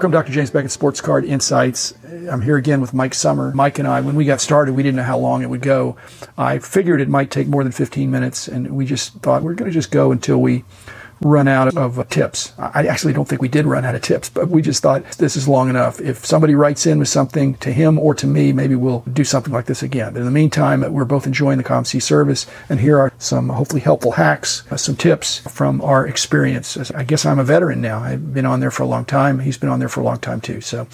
Welcome, Dr. James Beckett, Sports Card Insights. I'm here again with Mike Summer. Mike and I, when we got started, we didn't know how long it would go. I figured it might take more than 15 minutes, and we just thought we're going to just go until we run out of tips. I actually don't think we did run out of tips, but we just thought this is long enough. If somebody writes in with something to him or to me, maybe we'll do something like this again. But in the meantime, we're both enjoying the COMC service, and here are some hopefully helpful hacks, uh, some tips from our experience. I guess I'm a veteran now. I've been on there for a long time. He's been on there for a long time too. So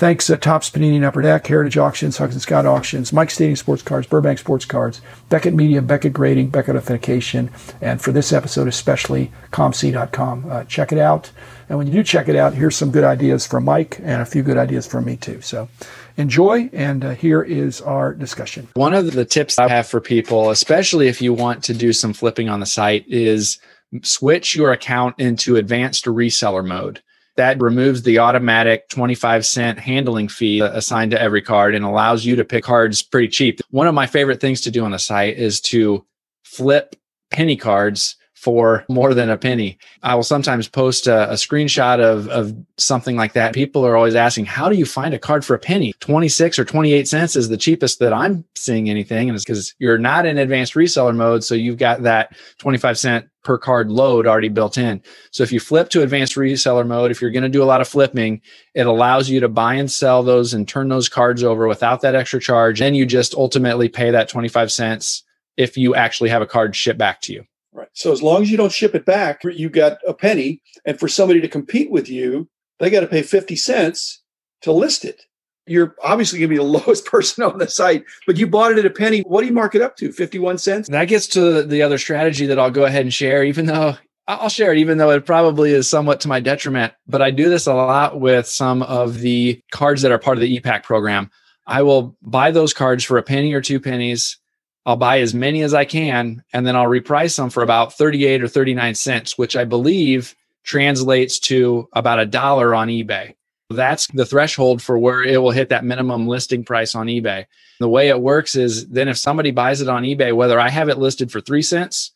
Thanks, uh, Topps Panini and Upper Deck, Heritage Auctions, Huggins and Scott Auctions, Mike Stadium Sports Cards, Burbank Sports Cards, Beckett Media, Beckett Grading, Beckett Authentication, and for this episode especially, COMC.com. Uh, check it out. And when you do check it out, here's some good ideas from Mike and a few good ideas from me too. So enjoy, and uh, here is our discussion. One of the tips I have for people, especially if you want to do some flipping on the site, is switch your account into advanced reseller mode that removes the automatic 25 cent handling fee assigned to every card and allows you to pick cards pretty cheap. One of my favorite things to do on the site is to flip penny cards for more than a penny. I will sometimes post a, a, screenshot of, of something like that. People are always asking, how do you find a card for a penny? 26 or 28 cents is the cheapest that I'm seeing anything. And it's because you're not in advanced reseller mode. So you've got that 25 cent per card load already built in. So if you flip to advanced reseller mode, if you're going to do a lot of flipping, it allows you to buy and sell those and turn those cards over without that extra charge. Then you just ultimately pay that 25 cents if you actually have a card shipped back to you. Right. So as long as you don't ship it back, you got a penny. And for somebody to compete with you, they got to pay 50 cents to list it. You're obviously going to be the lowest person on the site, but you bought it at a penny. What do you mark it up to? 51 cents? That gets to the other strategy that I'll go ahead and share, even though I'll share it, even though it probably is somewhat to my detriment. But I do this a lot with some of the cards that are part of the ePack program. I will buy those cards for a penny or two pennies I'll buy as many as I can and then I'll reprice them for about 38 or 39 cents, which I believe translates to about a dollar on eBay. That's the threshold for where it will hit that minimum listing price on eBay. The way it works is then if somebody buys it on eBay, whether I have it listed for three cents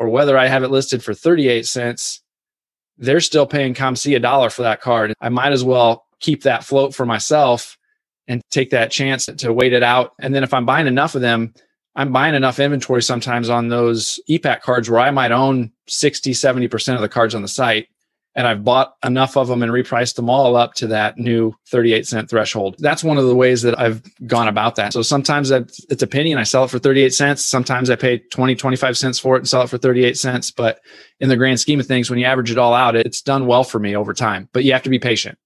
or whether I have it listed for 38 cents, they're still paying COMC a dollar for that card. I might as well keep that float for myself and take that chance to wait it out. And then if I'm buying enough of them, I'm buying enough inventory sometimes on those ePack cards where I might own 60, 70% of the cards on the site. And I've bought enough of them and repriced them all up to that new 38 cent threshold. That's one of the ways that I've gone about that. So sometimes it's a penny and I sell it for 38 cents. Sometimes I pay 20, 25 cents for it and sell it for 38 cents. But in the grand scheme of things, when you average it all out, it's done well for me over time. But you have to be patient.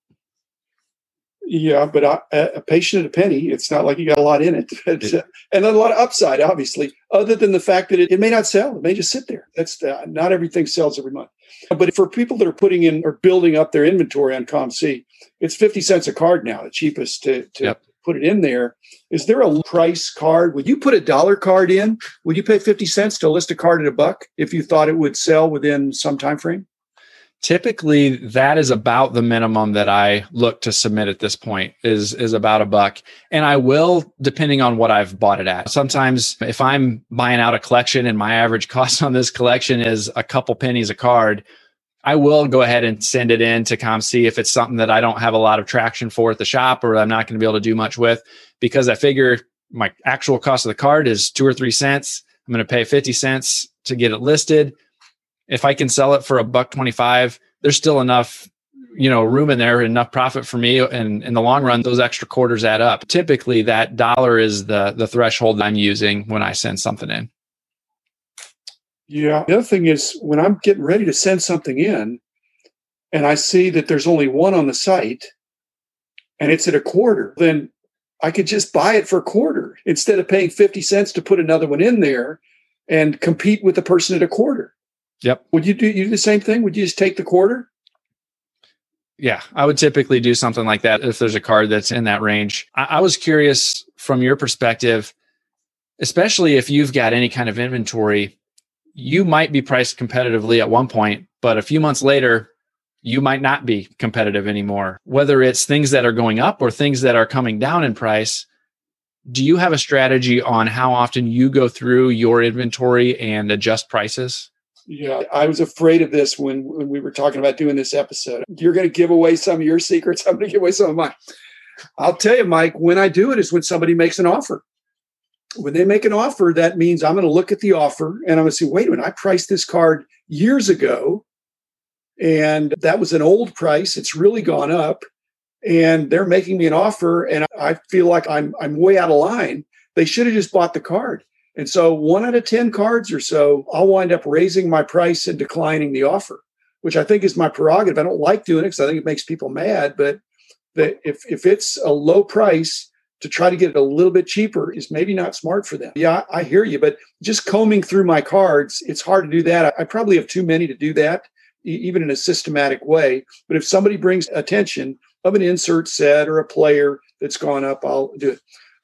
Yeah, but a, a patient at a penny, it's not like you got a lot in it. Uh, and a lot of upside, obviously, other than the fact that it, it may not sell. It may just sit there. That's uh, not everything sells every month. But for people that are putting in or building up their inventory on COMC, it's 50 cents a card now, the cheapest to, to yep. put it in there. Is there a price card? Would you put a dollar card in? Would you pay 50 cents to list a card at a buck if you thought it would sell within some time frame? Typically that is about the minimum that I look to submit at this point is is about a buck. And I will depending on what I've bought it at. Sometimes if I'm buying out a collection and my average cost on this collection is a couple pennies a card, I will go ahead and send it in to COMC if it's something that I don't have a lot of traction for at the shop or I'm not going to be able to do much with because I figure my actual cost of the card is 2 or 3 cents. I'm going to pay 50 cents to get it listed if I can sell it for a buck 25, there's still enough, you know, room in there, enough profit for me. And in the long run, those extra quarters add up. Typically that dollar is the, the threshold I'm using when I send something in. Yeah. The other thing is when I'm getting ready to send something in and I see that there's only one on the site and it's at a quarter, then I could just buy it for a quarter instead of paying 50 cents to put another one in there and compete with the person at a quarter. Yep. Would you do you do the same thing? Would you just take the quarter? Yeah, I would typically do something like that if there's a card that's in that range. I, I was curious from your perspective, especially if you've got any kind of inventory, you might be priced competitively at one point, but a few months later, you might not be competitive anymore. Whether it's things that are going up or things that are coming down in price, do you have a strategy on how often you go through your inventory and adjust prices? Yeah, I was afraid of this when, when we were talking about doing this episode. You're going to give away some of your secrets. I'm going to give away some of mine. I'll tell you, Mike, when I do it is when somebody makes an offer. When they make an offer, that means I'm going to look at the offer and I'm going to say, wait a minute, I priced this card years ago and that was an old price. It's really gone up and they're making me an offer and I feel like I'm I'm way out of line. They should have just bought the card. And so one out of 10 cards or so, I'll wind up raising my price and declining the offer, which I think is my prerogative. I don't like doing it because I think it makes people mad, but if if it's a low price to try to get it a little bit cheaper is maybe not smart for them. Yeah, I hear you, but just combing through my cards, it's hard to do that. I probably have too many to do that, even in a systematic way. But if somebody brings attention of an insert set or a player that's gone up, I'll do it.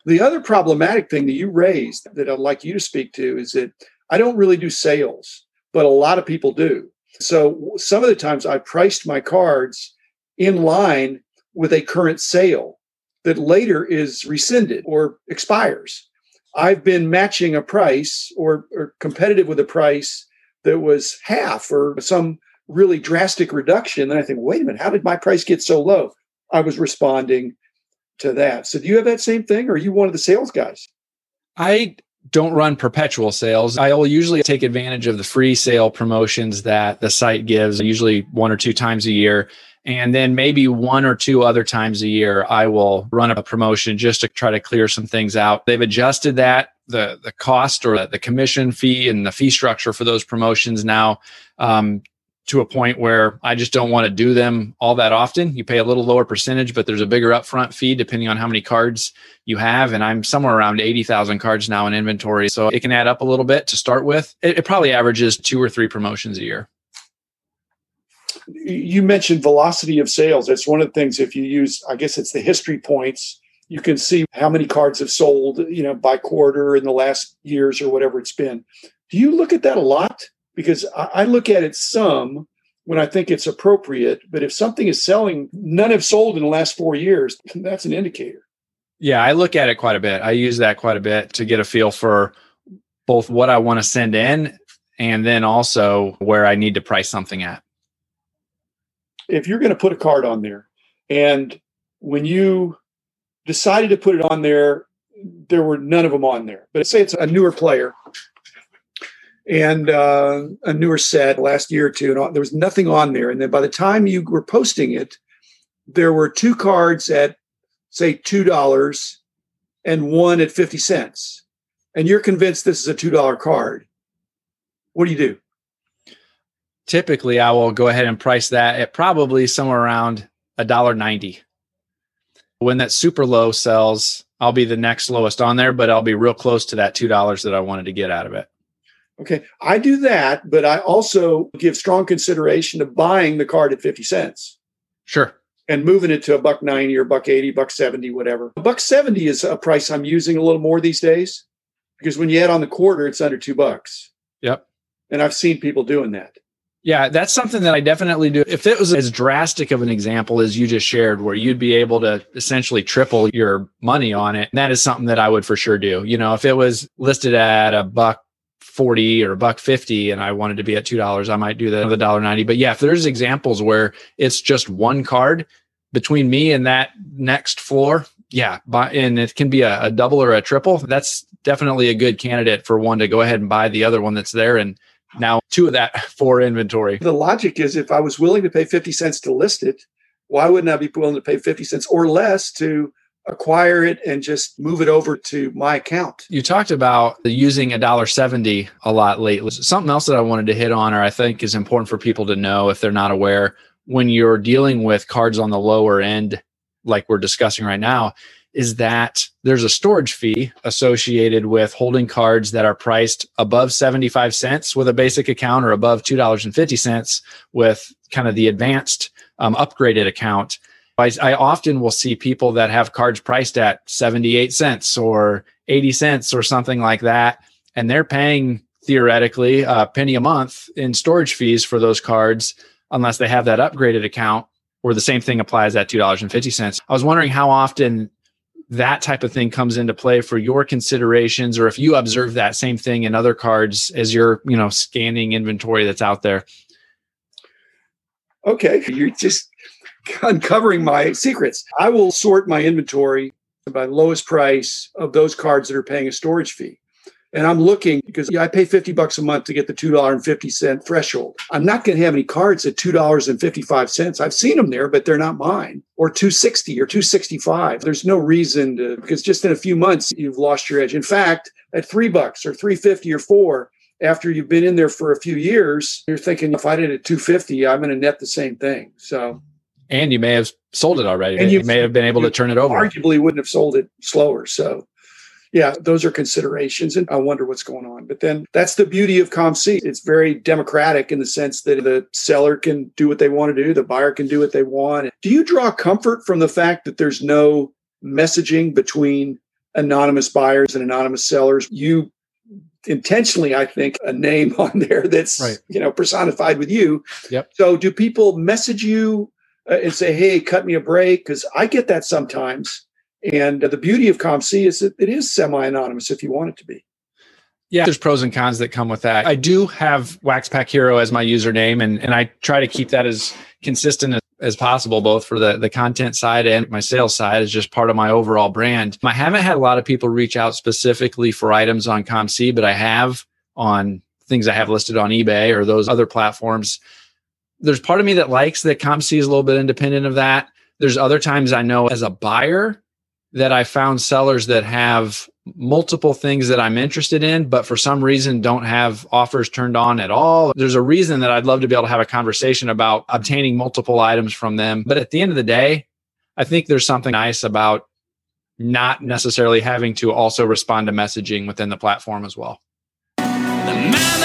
The other problematic thing that you raised that I'd like you to speak to is that I don't really do sales, but a lot of people do. So some of the times I priced my cards in line with a current sale that later is rescinded or expires. I've been matching a price or, or competitive with a price that was half or some really drastic reduction. And I think, wait a minute, how did my price get so low? I was responding to that. So do you have that same thing or are you one of the sales guys? I don't run perpetual sales. I will usually take advantage of the free sale promotions that the site gives, usually one or two times a year. And then maybe one or two other times a year, I will run a promotion just to try to clear some things out. They've adjusted that the the cost or the commission fee and the fee structure for those promotions now um, to a point where I just don't want to do them all that often. You pay a little lower percentage, but there's a bigger upfront fee depending on how many cards you have. And I'm somewhere around 80,000 cards now in inventory. So it can add up a little bit to start with. It, it probably averages two or three promotions a year you mentioned velocity of sales. That's one of the things if you use, I guess it's the history points, you can see how many cards have sold, you know, by quarter in the last years or whatever it's been. Do you look at that a lot? Because I, look at it some when I think it's appropriate, but if something is selling, none have sold in the last four years, that's an indicator. Yeah, I look at it quite a bit. I use that quite a bit to get a feel for both what I want to send in and then also where I need to price something at if you're going to put a card on there and when you decided to put it on there, there were none of them on there. But say it's a newer player and uh, a newer set last year or two, and there was nothing on there. And then by the time you were posting it, there were two cards at say two dollars and one at fifty cents, and you're convinced this is a two dollar card. What do you do? typically I will go ahead and price that at probably somewhere around a dollar ninety. When that super low sells, I'll be the next lowest on there, but I'll be real close to that two dollars that I wanted to get out of it. Okay, I do that, but I also give strong consideration to buying the card at fifty cents. Sure. And moving it to a buck ninety or buck eighty, buck seventy, whatever. A buck seventy is a price I'm using a little more these days because when you add on the quarter, it's under two bucks. Yep. And I've seen people doing that. Yeah, that's something that I definitely do. If it was as drastic of an example as you just shared, where you'd be able to essentially triple your money on it, that is something that I would for sure do. You know, if it was listed at a buck 40 or a buck 50 and I wanted to be at $2, I might do a dollar 90. But yeah, if there's examples where it's just one card between me and that next floor, yeah, buy, and it can be a, a double or a triple, that's definitely a good candidate for one to go ahead and buy the other one that's there and now two of that for inventory. The logic is if I was willing to pay 50 cents to list it, why wouldn't I be willing to pay 50 cents or less to acquire it and just move it over to my account? You talked about using a dollar 70 a lot lately. Something else that I wanted to hit on or I think is important for people to know if they're not aware when you're dealing with cards on the lower end like we're discussing right now is that there's a storage fee associated with holding cards that are priced above 75 cents with a basic account or above $2.50 with kind of the advanced um, upgraded account. I, I, often will see people that have cards priced at 78 cents or 80 cents or something like that. And they're paying theoretically a penny a month in storage fees for those cards unless they have that upgraded account or the same thing applies at $2.50. I was wondering how often that type of thing comes into play for your considerations or if you observe that same thing in other cards as you're you know scanning inventory that's out there okay you're just uncovering my secrets i will sort my inventory by lowest price of those cards that are paying a storage fee and I'm looking because I pay 50 bucks a month to get the $2.50 threshold. I'm not going to have any cards at $2.55. I've seen them there, but they're not mine. Or 260 or 265. There's no reason to because just in a few months you've lost your edge. In fact, at 3 bucks or 350 or 4 after you've been in there for a few years, you're thinking if I did it at 250, I'm going to net the same thing. So and you may have sold it already. And you may have been able to turn it over. Arguably wouldn't have sold it slower. So yeah, those are considerations. And I wonder what's going on. But then that's the beauty of COMC. It's very democratic in the sense that the seller can do what they want to do, the buyer can do what they want. Do you draw comfort from the fact that there's no messaging between anonymous buyers and anonymous sellers? You intentionally, I think, a name on there that's right. you know personified with you. Yep. So do people message you Uh, and say, "Hey, cut me a break"? Because I get that sometimes and uh, the beauty of COMC is that it is semi anonymous if you want it to be. Yeah, there's pros and cons that come with that. I do have Waxpack Hero as my username, and, and I try to keep that as consistent as, as possible, both for the, the content side and my sales side, is just part of my overall brand. I haven't had a lot of people reach out specifically for items on COMC, but I have on things I have listed on eBay or those other platforms. There's part of me that likes that COMC is a little bit independent of that. There's other times I know as a buyer, that I found sellers that have multiple things that I'm interested in, but for some reason don't have offers turned on at all. There's a reason that I'd love to be able to have a conversation about obtaining multiple items from them. But at the end of the day, I think there's something nice about not necessarily having to also respond to messaging within the platform as well. The